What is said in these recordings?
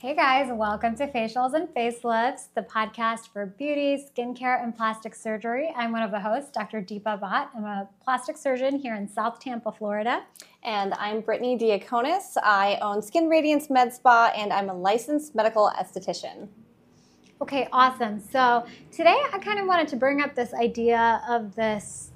Hey guys, welcome to Facials and Facelifts, the podcast for beauty, skincare, and plastic surgery. I'm one of the hosts, Dr. Deepa Bhat. I'm a plastic surgeon here in South Tampa, Florida. And I'm Brittany Diakonis. I own Skin Radiance Med Spa, and I'm a licensed medical esthetician. Okay, awesome. So today I kind of wanted to bring up this idea of this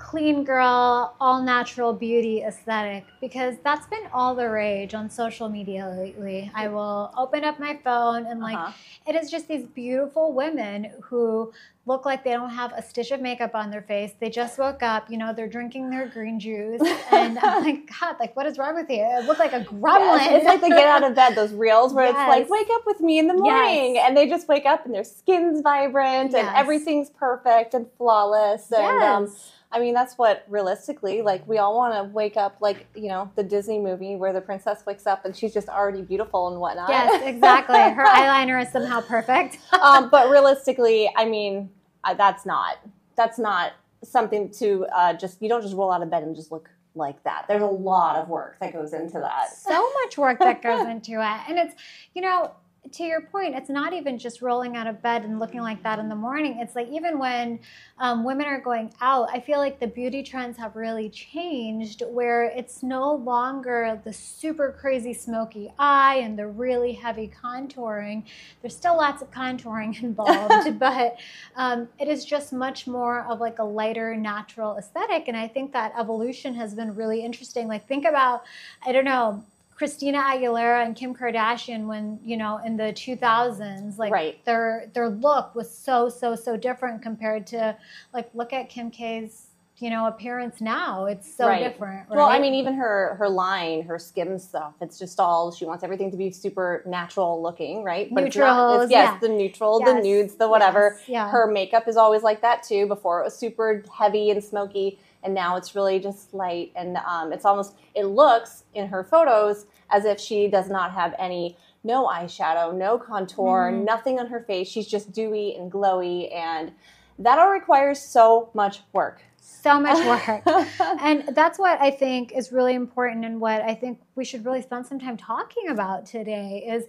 clean girl, all natural beauty aesthetic because that's been all the rage on social media lately. I will open up my phone and like uh-huh. it is just these beautiful women who look like they don't have a stitch of makeup on their face. They just woke up, you know, they're drinking their green juice. And I'm like, God, like, what is wrong with you? It look like a gremlin. Yes, it's like they get out of bed, those reels where yes. it's like, wake up with me in the morning. Yes. And they just wake up and their skin's vibrant and everything's perfect and flawless. And, um, I mean, that's what realistically, like, we all want to wake up like, you know, the Disney movie where the princess wakes up and she's just already beautiful and whatnot. Yes, exactly. Her eyeliner is somehow perfect. um, but realistically, I mean, that's not, that's not something to uh, just, you don't just roll out of bed and just look like that. There's a lot of work that goes into that. So much work that goes into it. And it's, you know, to your point, it's not even just rolling out of bed and looking like that in the morning. It's like even when um, women are going out, I feel like the beauty trends have really changed where it's no longer the super crazy smoky eye and the really heavy contouring. There's still lots of contouring involved, but um, it is just much more of like a lighter, natural aesthetic. And I think that evolution has been really interesting. Like, think about, I don't know, Christina Aguilera and Kim Kardashian when you know in the 2000s like right. their their look was so so so different compared to like look at Kim K's you know appearance now it's so right. different right? well i mean even her her line her skim stuff it's just all she wants everything to be super natural looking right but Neutrals, it's, not, it's yes yeah. the neutral yes. the nudes the whatever yes. yeah. her makeup is always like that too before it was super heavy and smoky and now it's really just light and um, it's almost it looks in her photos as if she does not have any no eyeshadow no contour mm-hmm. nothing on her face. She's just dewy and glowy and that all requires so much work. So much work. And that's what i think is really important and what i think we should really spend some time talking about today is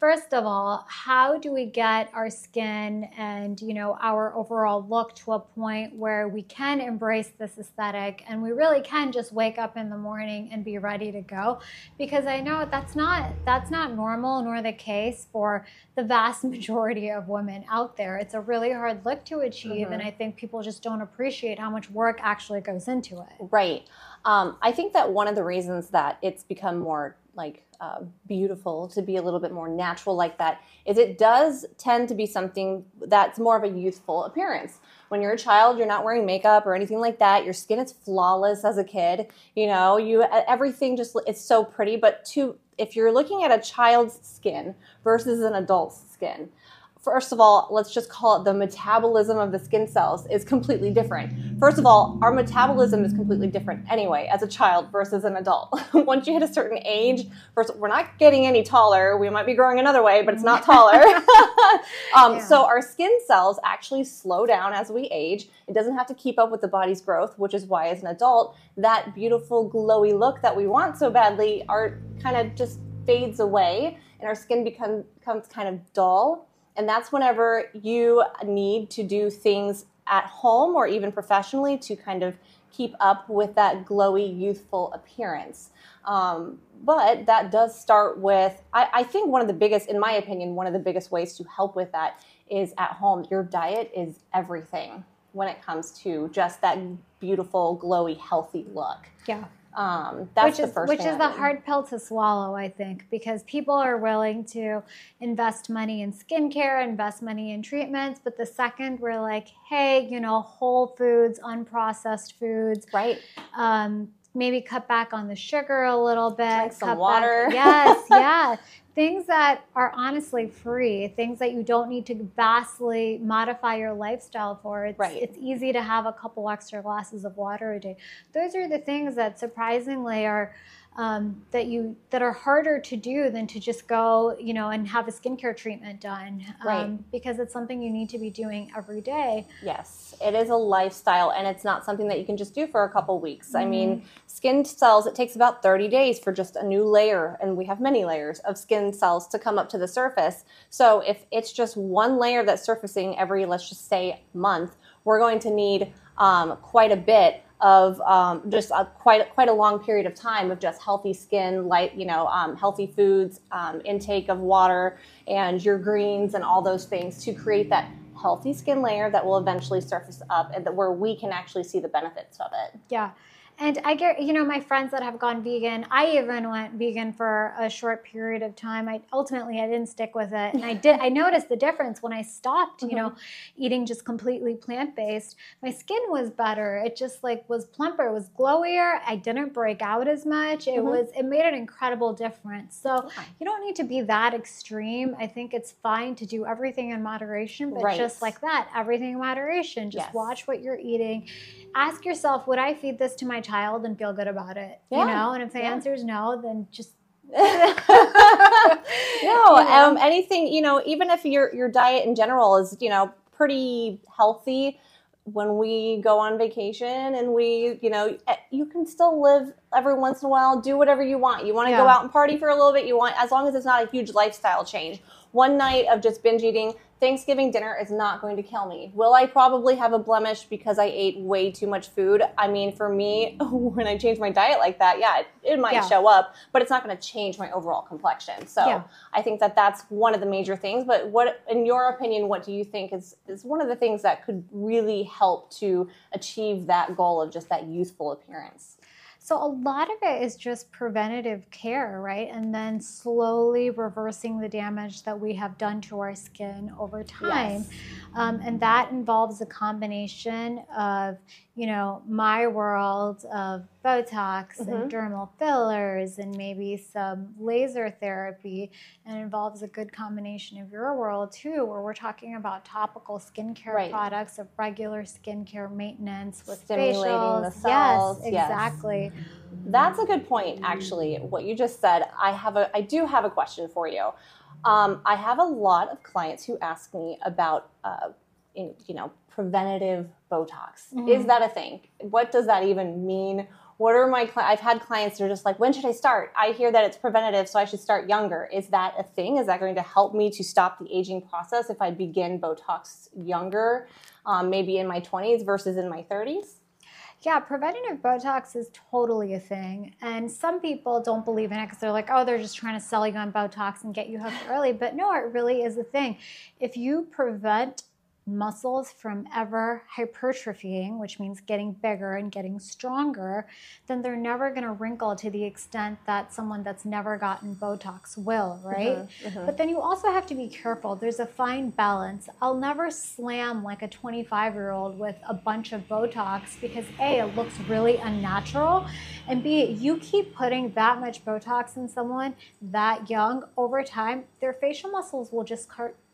first of all, how do we get our skin and you know our overall look to a point where we can embrace this aesthetic and we really can just wake up in the morning and be ready to go? Because I know that's not that's not normal nor the case for the vast majority of women out there. It's a really hard look to achieve, mm-hmm. and I think people just don't appreciate how much work actually goes into it. Right. Um, I think that one of the reasons that it's become more like uh, beautiful to be a little bit more natural like that is it does tend to be something that's more of a youthful appearance. When you're a child you're not wearing makeup or anything like that. Your skin is flawless as a kid. You know you everything just it's so pretty. But to if you're looking at a child's skin versus an adult's skin first of all, let's just call it the metabolism of the skin cells is completely different. First of all, our metabolism is completely different anyway as a child versus an adult. Once you hit a certain age, first, we're not getting any taller. We might be growing another way, but it's not taller. um, yeah. So our skin cells actually slow down as we age. It doesn't have to keep up with the body's growth, which is why as an adult, that beautiful glowy look that we want so badly are kind of just fades away and our skin become, becomes kind of dull and that's whenever you need to do things at home or even professionally to kind of keep up with that glowy, youthful appearance. Um, but that does start with, I, I, think one of the biggest, in my opinion, one of the biggest ways to help with that is at home. Your diet is everything when it comes to just that beautiful, glowy, healthy look. Yeah. Um, that's which is, Which is the hard pill to swallow, I think, because people are willing to invest money in skincare, invest money in treatments, but the second we're like, hey, you know, whole foods, unprocessed foods, right? Um, maybe cut back on the sugar a little bit. Drink some water. Back, yes, yeah things that are honestly free, things that you don't need to vastly modify your lifestyle for. It's, right. it's easy to have a couple extra glasses of water a day. Those are the things that surprisingly are um, that you that are harder to do than to just go, you know, and have a skincare treatment done, um, Right. because it's something you need to be doing every day. Yes, it is a lifestyle and it's not something that you can just do for a couple weeks. I mean, Mm-hmm. skin cells, it takes about 30 days for just a new layer, and we have many layers of skin cells to come up to the surface. So if it's just one layer that's surfacing every, let's just say, month, we're going to need um, quite a bit of um, just a, quite quite a long period of time of just healthy skin, light you know, um, healthy foods, um, intake of water, and your greens and all those things to create that healthy skin layer that will eventually surface up and that where we can actually see the benefits of it. Yeah. And I get, you know, my friends that have gone vegan, I even went vegan for a short period of time. I ultimately I didn't stick with it. And I did I noticed the difference when I stopped, you know, eating just completely plant-based. My skin was better. It just like was plumper, it was glowier. I didn't break out as much. It Mhm. was it made an incredible difference. So you don't need to be that extreme. I think it's fine to do everything in moderation, but Right. just like that, everything in moderation. Just Yes. watch what you're eating. Ask yourself, would I feed this to my child and feel good about it? Yeah. You know, and if the Yeah. answer is no, then just no, um, anything you know, even if your your diet in general is you know pretty healthy, when we go on vacation and we you know eh, you can still live every once in a while, do whatever you want. You want to go out and party for a little bit. You want as long as it's not a huge lifestyle change. One night of just binge eating Thanksgiving dinner is not going to kill me. Will I probably have a blemish because I ate way too much food? I mean, for me, when I change my diet like that, yeah, it, it might Yeah. show up, but it's not going to change my overall complexion. So Yeah. I think that that's one of the major things. But what, in your opinion, what do you think is is one of the things that could really help to achieve that goal of just that youthful appearance? So a lot of it is just preventative care, right? And then slowly reversing the damage that we have done to our skin over time. Yes. Um, and that involves a combination of, you know, my world of Botox Mhm. and dermal fillers and maybe some laser therapy. And involves a good combination of your world too, where we're talking about topical skincare Right. products of regular skincare maintenance with Stimulating facials. the cells, Yes, yes. exactly. That's a good point, actually. What you just said, I have a, I do have a question for you. Um, I have a lot of clients who ask me about, uh, in, you know, preventative Botox. Mhm. Is that a thing? What does that even mean? What are my? Cli- I've had clients that are just like, when should I start? I hear that it's preventative, so I should start younger. Is that a thing? Is that going to help me to stop the aging process if I begin Botox younger, um, maybe in my 20s versus in my 30s? Yeah, preventative Botox is totally a thing. And some people don't believe in it because they're like, oh, they're just trying to sell you on Botox and get you hooked early. But no, it really is a thing. If you prevent muscles from ever hypertrophying, which means getting bigger and getting stronger, then they're never going to wrinkle to the extent that someone that's never gotten Botox will, right? Mhm. But then you also have to be careful. There's a fine balance. I'll never slam like a 25 year old with a bunch of Botox because A, it looks really unnatural, and B, you keep putting that much Botox in someone that young over time, their facial muscles will just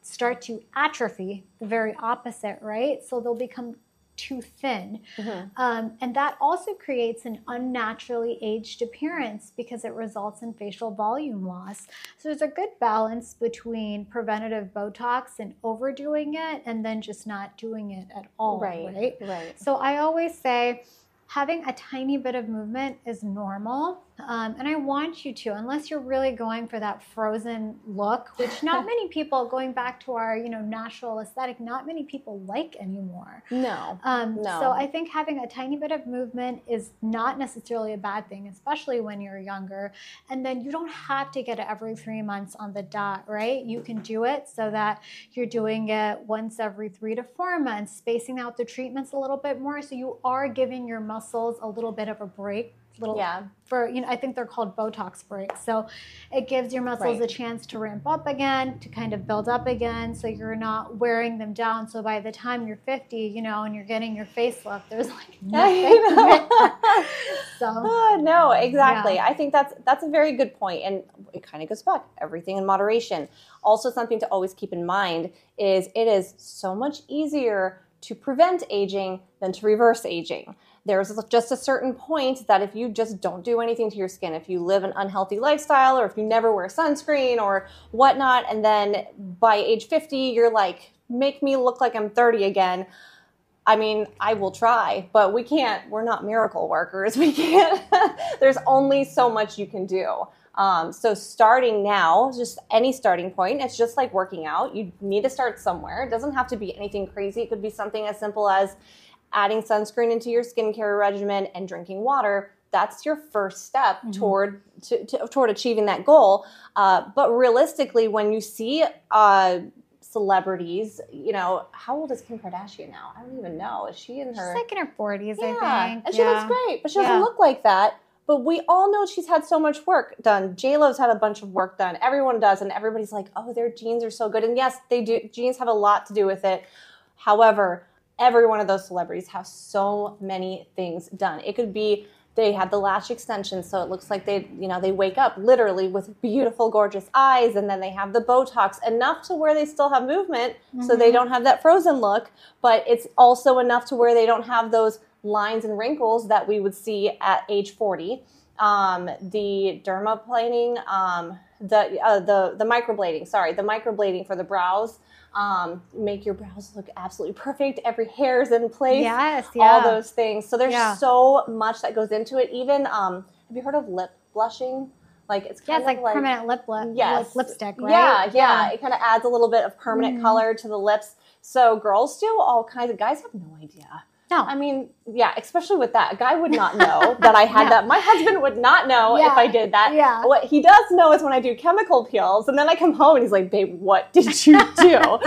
start to atrophy, the very opposite, right? So they'll become too thin. Mhm. Um, and that also creates an unnaturally aged appearance because it results in facial volume loss. So there's a good balance between preventative Botox and overdoing it and then just not doing it at all, Right, right? right. So I always say having a tiny bit of movement is normal. Um, and I want you to, unless you're really going for that frozen look, which not many people, going back to our, you know, natural aesthetic, not many people like anymore. No. Um, No. So I think having a tiny bit of movement is not necessarily a bad thing, especially when you're younger. And then you don't have to get it every three months on the dot, right? You can do it so that you're doing it once every three to four months, spacing out the treatments a little bit more. So you are giving your muscles a little bit of a break. Little Yeah. for you know, I think they're called Botox breaks. So it gives your muscles Right. a chance to ramp up again, to kind of build up again, so you're not wearing them down. So by the time you're 50, you know, and you're getting your facelift, there's like nothing. So Oh, no, exactly. I think that's that's a very good point, and it kind of goes back everything in moderation. Also, something to always keep in mind is it is so much easier to prevent aging than to reverse aging. There's just a certain point that if you just don't do anything to your skin, if you live an unhealthy lifestyle, or if you never wear sunscreen or whatnot, and then by age 50, you're like, make me look like I'm 30 again. I mean, I will try, but we can't, we're not miracle workers. We can't, there's only so much you can do. Um, so starting now, just any starting point, it's just like working out. You need to start somewhere. It doesn't have to be anything crazy. It could be something as simple as adding sunscreen into your skincare regimen and drinking water that's your first step mm-hmm. toward to, to, toward achieving that goal uh, but realistically when you see uh, celebrities you know how old is kim kardashian now i don't even know is she in her she's like in her 40s yeah. i think and she yeah. looks great but she doesn't yeah. look like that but we all know she's had so much work done. J Lo's had a bunch of work done. Everyone does, and everybody's like, "Oh, their genes are so good." And yes, they do. Genes have a lot to do with it. However, every one of those celebrities have so many things done. It could be they had the lash extension so it looks like they you know they wake up literally with beautiful gorgeous eyes and then they have the botox enough to where they still have movement mm-hmm. so they mm-hmm. don't have that frozen look but it's also enough to where they don't have those lines and wrinkles that we would see at age 40 um, the dermaplaning um, the uh, the the microblading sorry the microblading for the brows um, make your brows look absolutely perfect. Every hair is in place. Yes, yeah. All those things. So there's yeah. so much that goes into it. Even um, have you heard of lip blushing? Like it's kind yeah, it's of like, like permanent lip lip yes. like lipstick, right? Yeah, yeah. yeah. It kind of adds a little bit of permanent mm-hmm. color to the lips. So girls do all kinds of guys have no idea. No. I mean, yeah, especially with that. A guy would not know that I had yeah. that. My husband would not know yeah. if I did that. Yeah. What he does know is when I do chemical peels, and then I come home and he's like, babe, what did you do?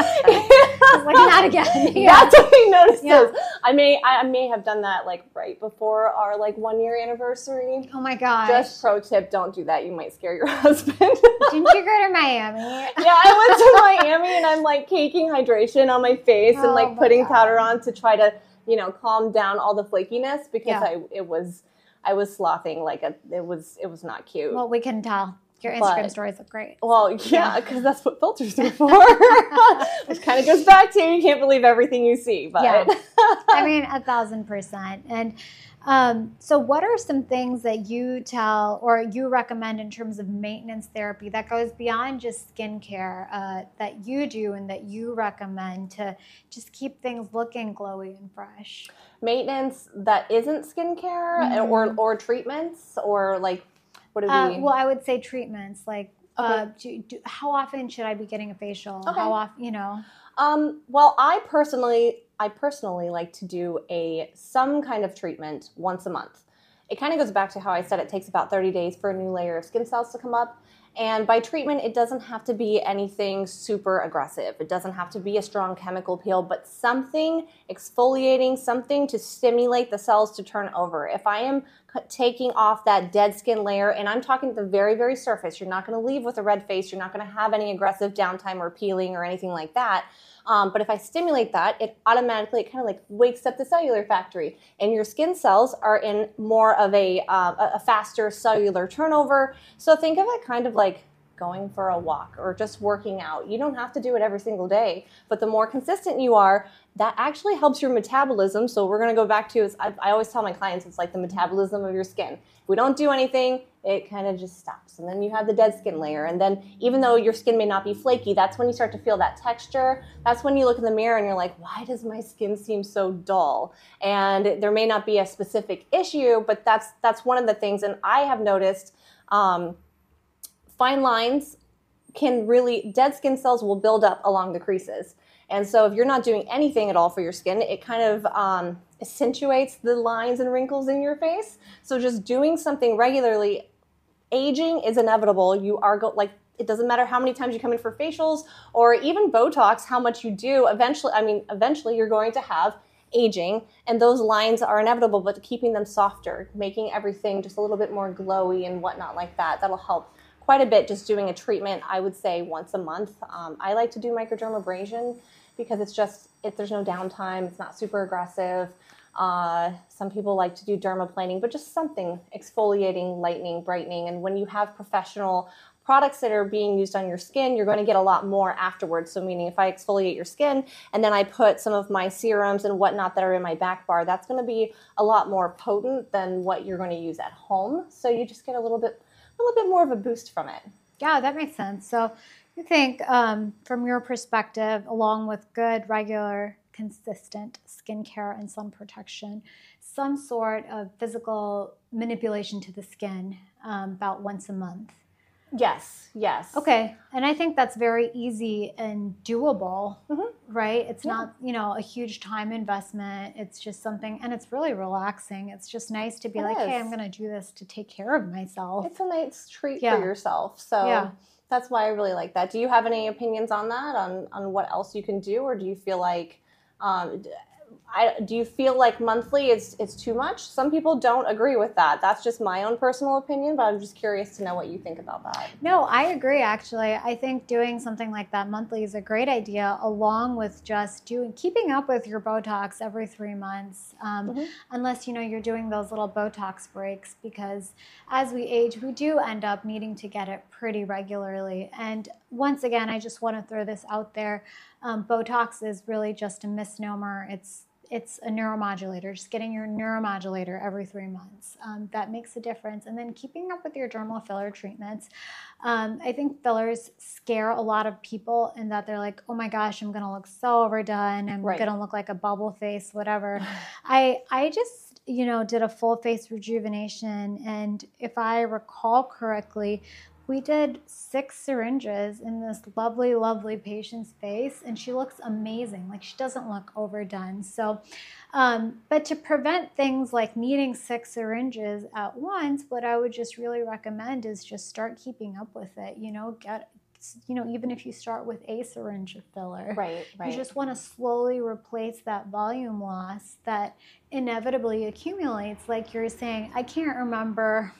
like, not again. Yeah. That's what he notices. Yeah. I may I may have done that like right before our like one year anniversary. Oh my gosh. Just pro tip, don't do that. You might scare your husband. Didn't you go to Miami? yeah, I went to Miami and I'm like caking hydration on my face oh and like oh putting God. powder on to try to you know, calm down all the flakiness because yeah. I it was I was slothing like a, it was it was not cute. Well, we can tell. Your Instagram but, stories look great. Well, yeah, because yeah. that's what filters are for. Which kind of goes back to you can't believe everything you see. But yeah. I mean, a thousand percent. And um, so, what are some things that you tell or you recommend in terms of maintenance therapy that goes beyond just skincare uh, that you do and that you recommend to just keep things looking glowy and fresh? Maintenance that isn't skincare mm-hmm. or or treatments or like what do uh, we? well, I would say treatments like. Uh, okay. Uh, do, do, how often should I be getting a facial? Okay. How often, you know? Um, well, I personally I personally like to do a some kind of treatment once a month. It kind of goes back to how I said it takes about 30 days for a new layer of skin cells to come up. And by treatment, it doesn't have to be anything super aggressive. It doesn't have to be a strong chemical peel, but something exfoliating, something to stimulate the cells to turn over. If I am taking off that dead skin layer, and I'm talking the very, very surface, you're not to leave with a red face, you're not to have any aggressive downtime or peeling or anything like that. Um, but if I stimulate that, it automatically it kind of like wakes up the cellular factory, and your skin cells are in more of a uh, a faster cellular turnover. So think of it kind of like going for a walk or just working out. You don't have to do it every single day, but the more consistent you are, that actually helps your metabolism. So we're going to go back to I, I, always tell my clients it's like the metabolism of your skin. If we don't do anything, it kind of just stops. And then you have the dead skin layer. And then even though your skin may not be flaky, that's when you start to feel that texture. That's when you look in the mirror and you're like, why does my skin seem so dull? And there may not be a specific issue, but that's that's one of the things. And I have noticed um, fine lines can really dead skin cells will build up along the creases. And so if you're not doing anything at all for your skin, it kind of um, accentuates the lines and wrinkles in your face. So just doing something regularly, aging is inevitable. You are go- like it doesn't matter how many times you come in for facials or even Botox, how much you do. Eventually, I mean, eventually you're going to have aging and those lines are inevitable but keeping them softer making everything just a little bit more glowy and whatnot like that that'll help quite a bit just doing a treatment i would say once a month um, i like to do microdermabrasion because it's just it, there's no downtime. It's not super aggressive. Uh, some people like to do dermaplaning, but just something exfoliating, lightening, brightening. And when you have professional products that are being used on your skin, you're going to get a lot more afterwards. So, meaning if I exfoliate your skin and then I put some of my serums and whatnot that are in my back bar, that's going to be a lot more potent than what you're going to use at home. So, you just get a little bit, a little bit more of a boost from it. Yeah, that makes sense. So, you think, um, from your perspective, along with good, regular, consistent skincare and sun protection, some sort of physical manipulation to the skin um, about once a month Yes, yes. Okay. And I think that's very easy and doable, mm-hmm. right? It's yeah. not, you know, a huge time investment. It's just something, and it's really relaxing. It's just nice to be it like, is. hey, I'm going to do this to take care of myself. It's a nice treat yeah. for yourself. So yeah. That's why I really like that. Do you have any opinions on that, on, on what else you can do? Or do you feel like, um, I, do you feel like monthly is it's too much? Some people don't agree with that. That's just my own personal opinion, but I'm just curious to know what you think about that. No, I agree actually. I think doing something like that monthly is a great idea, along with just doing keeping up with your Botox every three months, um, mm-hmm. unless you know you're doing those little Botox breaks. Because as we age, we do end up needing to get it pretty regularly. And once again, I just want to throw this out there: um, Botox is really just a misnomer. It's it's a neuromodulator, just getting your neuromodulator every three months. Um, that makes a difference. And then keeping up with your dermal filler treatments. Um, I think fillers scare a lot of people in that they're like, oh my gosh, I'm going to look so overdone. I'm right. going to look like a bubble face, whatever. I, I just, you know, did a full face rejuvenation. And if I recall correctly, we did six syringes in this lovely, lovely patient's face, and she looks amazing. Like she doesn't look overdone. So, um, but to prevent things like needing six syringes at once, what I would just really recommend is just start keeping up with it. You know, get you know, even if you start with a syringe of filler, right, right. you just want to slowly replace that volume loss that inevitably accumulates. Like you're saying, I can't remember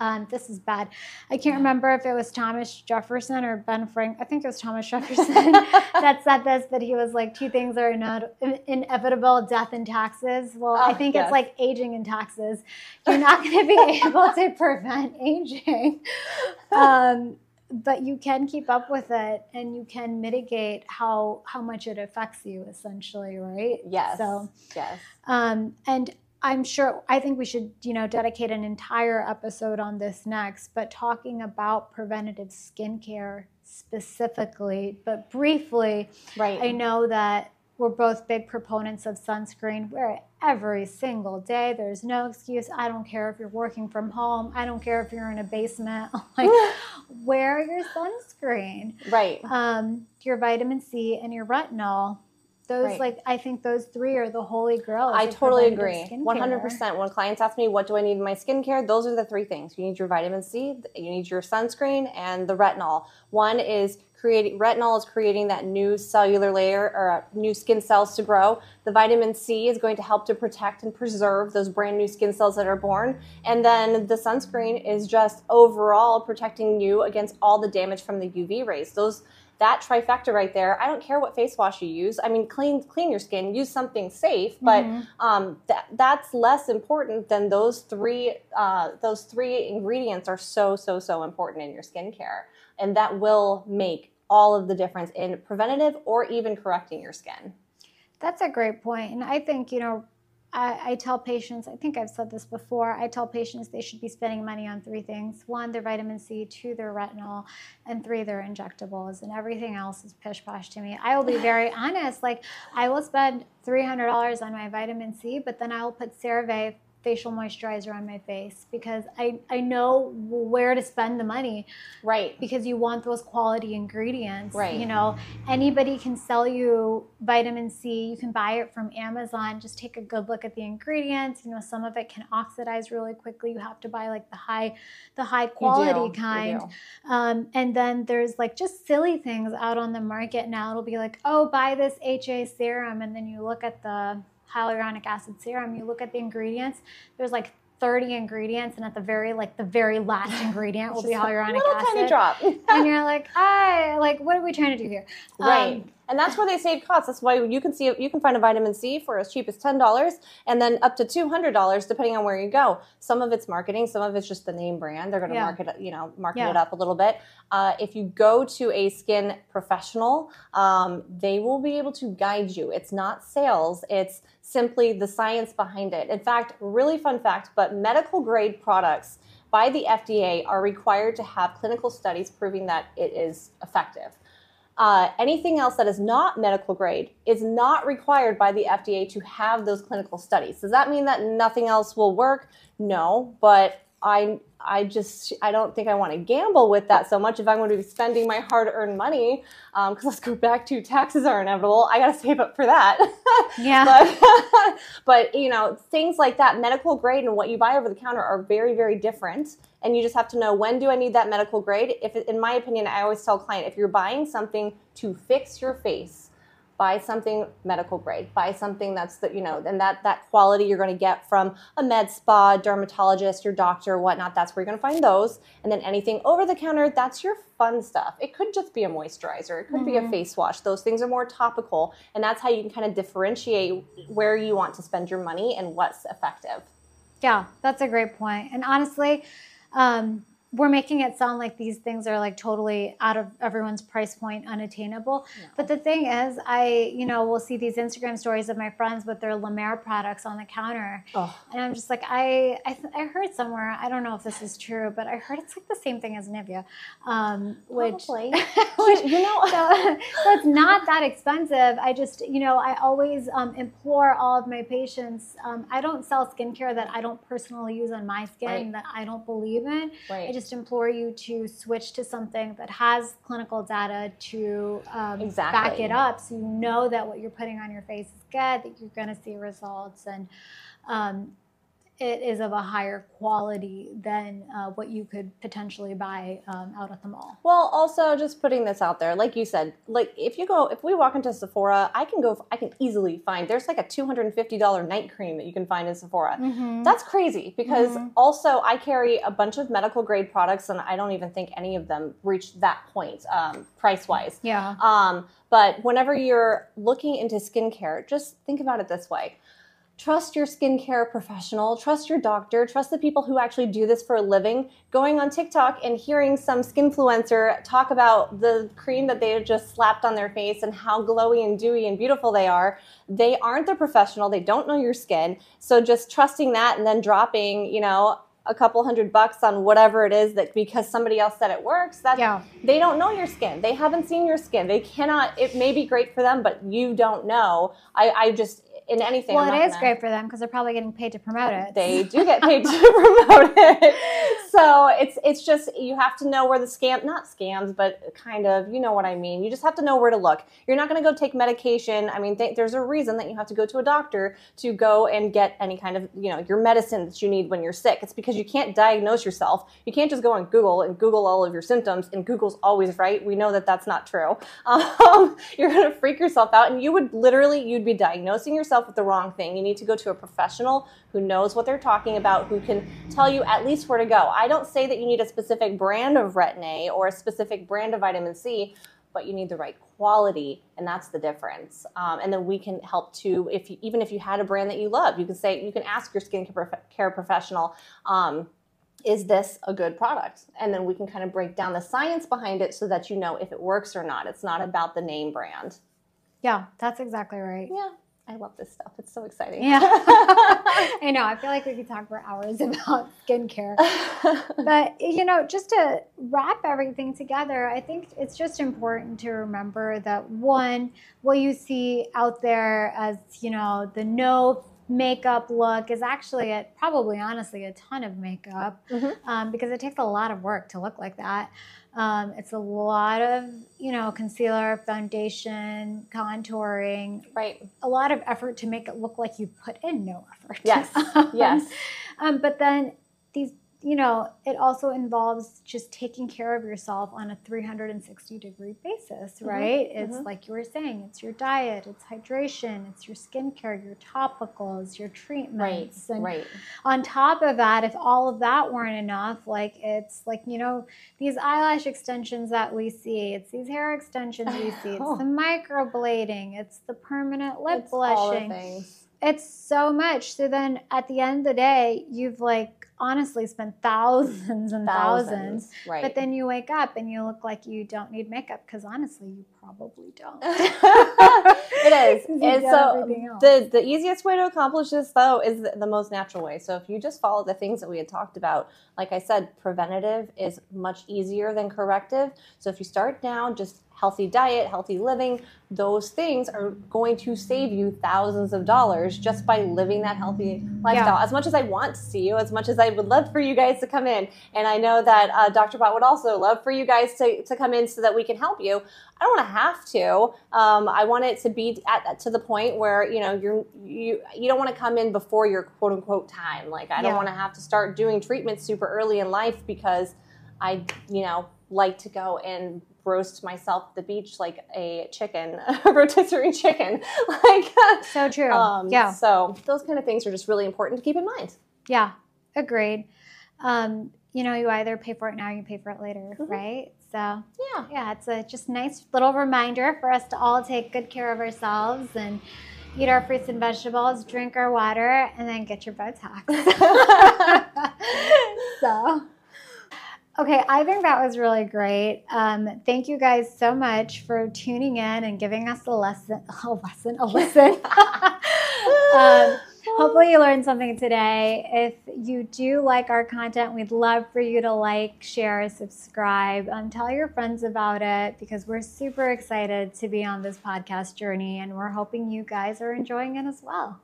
um, this is bad. I can't remember if it was Thomas Jefferson or Ben Frank. I think it was Thomas Jefferson that said this, but he was like, two things are in- inevitable death and taxes. Well, oh, I think yes. it's like aging and taxes. You're not going to be able to prevent aging. Um, but you can keep up with it and you can mitigate how how much it affects you essentially right yes so yes um and I'm sure I think we should, you know, dedicate an entire episode on this next, but talking about preventative skincare specifically, but briefly, right. I know that we're both big proponents of sunscreen. Wear it every single day. There's no excuse. I don't care if you're working from home. I don't care if you're in a basement. Like, wear your sunscreen. Right. Um, your vitamin C and your retinol those right. like i think those three are the holy grail i totally agree. 100% when clients ask me what do i need in my skincare? Those are the three things. You need your vitamin c you need your sunscreen and the retinol. One is creating retinol is creating that new cellular layer or uh, new skin cells to grow. The vitamin c is going to help to protect and preserve those brand new skin cells that are born. And then the sunscreen is just overall protecting you against all the damage from the uv rays. Those that trifecta right there. I don't care what face wash you use. I mean, clean clean your skin. Use something safe, but mm-hmm. um, that that's less important than those three. Uh, those three ingredients are so so so important in your skincare, and that will make all of the difference in preventative or even correcting your skin. That's a great point, and I think you know I, I, tell patients, I think I've said this before, I tell patients they should be spending money on three things one, their vitamin C, two, their retinol, and three, their injectables. And everything else is pish posh to me. I will be very honest. Like, I will spend $300 on my vitamin C, but then I will put CeraVe facial moisturizer on my face because I, I know where to spend the money. Right. Because you want those quality ingredients. Right. You know, anybody can sell you vitamin C. You can buy it from Amazon. Just take a good look at the ingredients. You know, some of it can oxidize really quickly. You have to buy like the high the high quality kind. Um, and then there's like just silly things out on the market now. It'll be like, oh, buy this HA serum, and then you look at the hyaluronic acid serum, you look at the ingredients, there's like 30 ingredients and at the very like the very last ingredient will be hyaluronic little acid. Tiny drop. and you're like, I like, what are we trying to do here? Right. Um, and that's where they save costs. That's why you can see you can find a vitamin C for as cheap as ten dollars, and then up to two hundred dollars depending on where you go. Some of it's marketing, some of it's just the name brand. They're going to Yeah. market it, you know, market Yeah. it up a little bit. Uh, if you go to a skin professional, um, they will be able to guide you. It's not sales; it's simply the science behind it. In fact, really fun fact, but medical grade products by the FDA are required to have clinical studies proving that it is effective. Uh, anything else that is not medical grade is not required by the FDA to have those clinical studies. Does that mean that nothing else will work? No, but I I just I don't think I want to gamble with that so much if I'm going to be spending my hard-earned money. Because let's go back to taxes are inevitable. I got to save up for that. Yeah. but, but you know things like that, medical grade and what you buy over the counter are very very different and you just have to know when do I need that medical grade. If, in my opinion, I always tell a client if you're buying something to fix your face, buy something medical grade. Buy something that's the you know, and that that quality you're going to get from a med spa, dermatologist, your doctor, whatnot. That's where you're going to find those. And then anything over the counter, that's your fun stuff. It could just be a moisturizer. It could be a mm-hmm. face wash. Those things are more topical, and that's how you can kind of differentiate where you want to spend your money and what's effective. Yeah, that's a great point. And honestly, um, we're making it sound like these things are like totally out of everyone's price point, unattainable. But the thing is, I, you know, will see these Instagram stories of my friends with their La Mer products on the counter. Oh. And I'm just like, I, I, th- I heard somewhere, I don't know if this is true, but I heard it's like the same thing as Nivea, um, which, Probably. which you know, so, so it's not that expensive. I just, you know, I always um, implore all of my patients. Um, I don't sell skincare that I don't personally use on my skin Right. that I don't believe in. Right. Just implore you to switch to something that has clinical data to um, back it up, so you know that what you're putting on your face is good, that you're going to see results, and um, it is of a higher quality than uh, what you could potentially buy um, out at the mall. Well, also just putting this out there, like you said, like if you go, if we walk into Sephora, I can go, I can easily find. There's like a two hundred and fifty dollar night cream that you can find in Sephora. Mm-hmm. That's crazy because also I carry a bunch of medical grade products, and I don't even think any of them reach that point um, price wise. Yeah. Um, but whenever you're looking into skincare, just think about it this way. Trust your skincare professional, trust your doctor, trust the people who actually do this for a living. Going on TikTok and hearing some skinfluencer talk about the cream that they just slapped on their face and how glowy and dewy and beautiful they are, they aren't the professional, they don't know your skin. So just trusting that and then dropping, you know, a couple hundred bucks on whatever it is that because somebody else said it works, that's Yeah. they don't know your skin. They haven't seen your skin. They cannot. It may be great for them, but you don't know. I, I just in anything. Well, it is gonna- great for them because they're probably getting paid to promote it. They do get paid to promote it. So it's it's just you have to know where the scam not scams, but kind of you know what I mean. You just have to know where to look. You're not going to go take medication. I mean, th- there's a reason that you have to go to a doctor to go and get any kind of you know your medicine that you need when you're sick. It's because you can't diagnose yourself. You can't just go on Google and Google all of your symptoms, and Google's always right. We know that that's not true. Um, you're going to freak yourself out, and you would literally you'd be diagnosing yourself with the wrong thing. You need to go to a professional who knows what they're talking about, who can tell you at least where to go. I don't say that you need a specific brand of Retin A or a specific brand of vitamin C, but you need the right quality, and that's the difference. Um, and then we can help to, if you, even if you had a brand that you love, you can say you can ask your skincare prof- care professional. Um, is this a good product? And then we can kind of break down the science behind it so that you know if it works or not. It's not about the name brand. Yeah, that's exactly right. Yeah, I love this stuff. It's so exciting. Yeah. I know. I feel like we could talk for hours about skincare. But, you know, just to wrap everything together, I think it's just important to remember that one, what you see out there as, you know, the no makeup look is actually a, probably honestly a ton of makeup Mhm. um, because it takes a lot of work to look like that. Um, it's a lot of, you know, concealer, foundation, contouring, right. a lot of effort to make it look like you put in no effort. Yes. Um, Yes. Um, but then these you know, it also involves just taking care of yourself on a 360 degree basis, Mm-hmm. right? It's like you were saying, it's your diet, it's hydration, it's your skincare, your topicals, your Right. treatments. And Right. on top of that, if all of that weren't enough, like it's like, you know, these eyelash extensions that we see, it's these hair extensions we see, it's the microblading, it's the permanent lip It's blushing. things. It's so much. So then at the end of the day, you've like honestly spent thousands and thousands. Right. But then you wake up and you look like you don't need makeup because honestly, you probably don't. it is. And so the the easiest way to accomplish this though is the, the most natural way. So if you just follow the things that we had talked about, like I said, preventative is much easier than corrective. So if you start now, just healthy diet, healthy living, those things are going to save you thousands of dollars just by living that healthy lifestyle. As much as I want to see you, as much as I would love for you guys to come in, and I know that uh, Dr. Bhat would also love for you guys to, to come in so that we can help you. I don't want to have to. Um, I want it to be at, to the point where you know you're you you don't want to come in before your quote unquote time. Like I don't want to have to start doing treatments super early in life because I you know like to go and roast myself at the beach like a chicken, a rotisserie chicken. Like so true. um, yeah. So those kind of things are just really important to keep in mind. Yeah. Agreed. Um, you know, you either pay for it now or you pay for it later, Mhm. right? So Yeah. yeah, it's a just nice little reminder for us to all take good care of ourselves and eat our fruits and vegetables, drink our water, and then get your Botox. so, okay, I think that was really great. Um, thank you guys so much for tuning in and giving us a lesson, a lesson, a listen. um, Hopefully, you learned something today. If you do like our content, we'd love for you to like, share, subscribe, um, tell your friends about it because we're super excited to be on this podcast journey and we're hoping you guys are enjoying it as well.